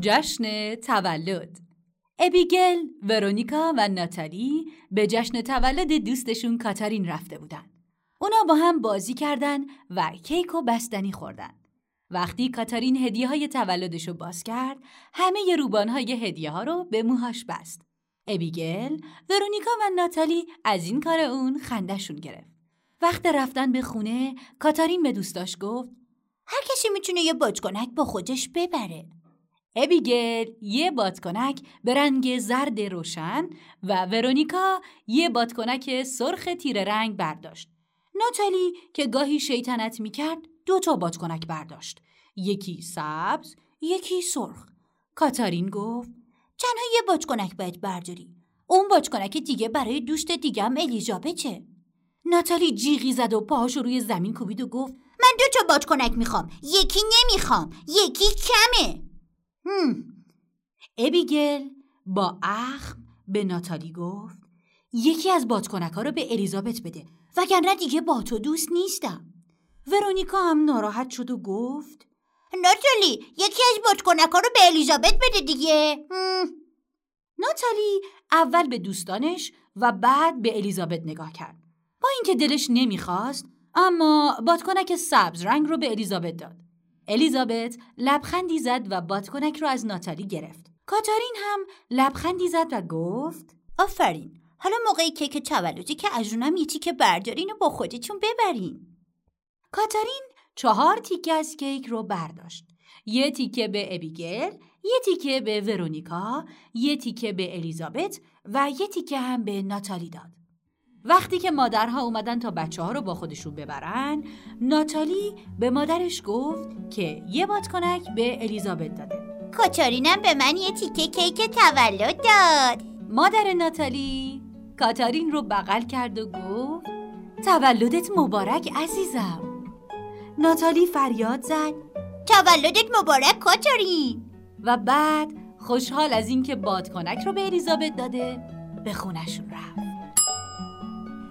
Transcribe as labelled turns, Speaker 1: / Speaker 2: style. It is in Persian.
Speaker 1: جشن تولد ابیگل، ورونیکا و ناتالی به جشن تولد دوستشون کاتارین رفته بودن. اونا با هم بازی کردن و کیک و بستنی خوردن. وقتی کاتارین هدیه های تولدش رو باز کرد، همه روبان های هدیه ها رو به موهاش بست. ابیگل، ورونیکا و ناتالی از این کار اون خندشون گرفت. وقت رفتن به خونه، کاتارین به دوستاش گفت
Speaker 2: هر کسی می‌تونه یه بادکنک با خودش ببره.
Speaker 1: ابیگل یه بادکنک به رنگ زرد روشن و ورونیکا یه بادکنک سرخ تیر رنگ برداشت. ناتالی که گاهی شیطنت می‌کرد دو تا بادکنک برداشت. یکی سبز، یکی سرخ. کاتارین گفت
Speaker 2: تنها یه بادکنک باید برداری. اون بادکنک دیگه برای دوست دیگم الیزابته.
Speaker 1: ناتالی جیغی زد و پاهاش روی زمین کوبید و گفت
Speaker 2: من دو تا بادکنک می‌خوام. یکی نمی‌خوام. یکی کمه.
Speaker 1: هم. ابیگل با اخم به ناتالی گفت یکی از بادکنک ها رو به الیزابت بده وگرنه دیگه با تو دوست نیستم. ورونیکا هم ناراحت شد و گفت
Speaker 2: ناتالی یکی از بادکنک ها رو به الیزابت بده دیگه.
Speaker 1: ناتالی اول به دوستانش و بعد به الیزابت نگاه کرد. با اینکه دلش نمی‌خواست اما بادکنک سبز رنگ رو به الیزابت داد. الیزابت لبخندی زد و بادکنک رو از ناتالی گرفت. کاتارین هم لبخندی زد و گفت
Speaker 2: آفرین حالا موقع کیک تولدی که از اونم یه تیکه بردارین و با خودتون ببرین.
Speaker 1: کاتارین چهار تیکه از کیک رو برداشت. یه تیکه به ابیگل، یه تیکه به ورونیکا، یه تیکه به الیزابت و یه تیکه هم به ناتالی داد. وقتی که مادرها اومدن تا بچه ها رو با خودشون ببرن ناتالی به مادرش گفت که یه بادکنک به الیزابت داده.
Speaker 2: کاتارینم به من یه تیکه کیک تولد داد.
Speaker 1: مادر ناتالی کاتارین رو بغل کرد و گفت تولدت مبارک عزیزم. ناتالی فریاد زد
Speaker 2: تولدت مبارک کاتارین.
Speaker 1: و بعد خوشحال از اینکه بادکنک رو به الیزابت داده به خونشون رفت.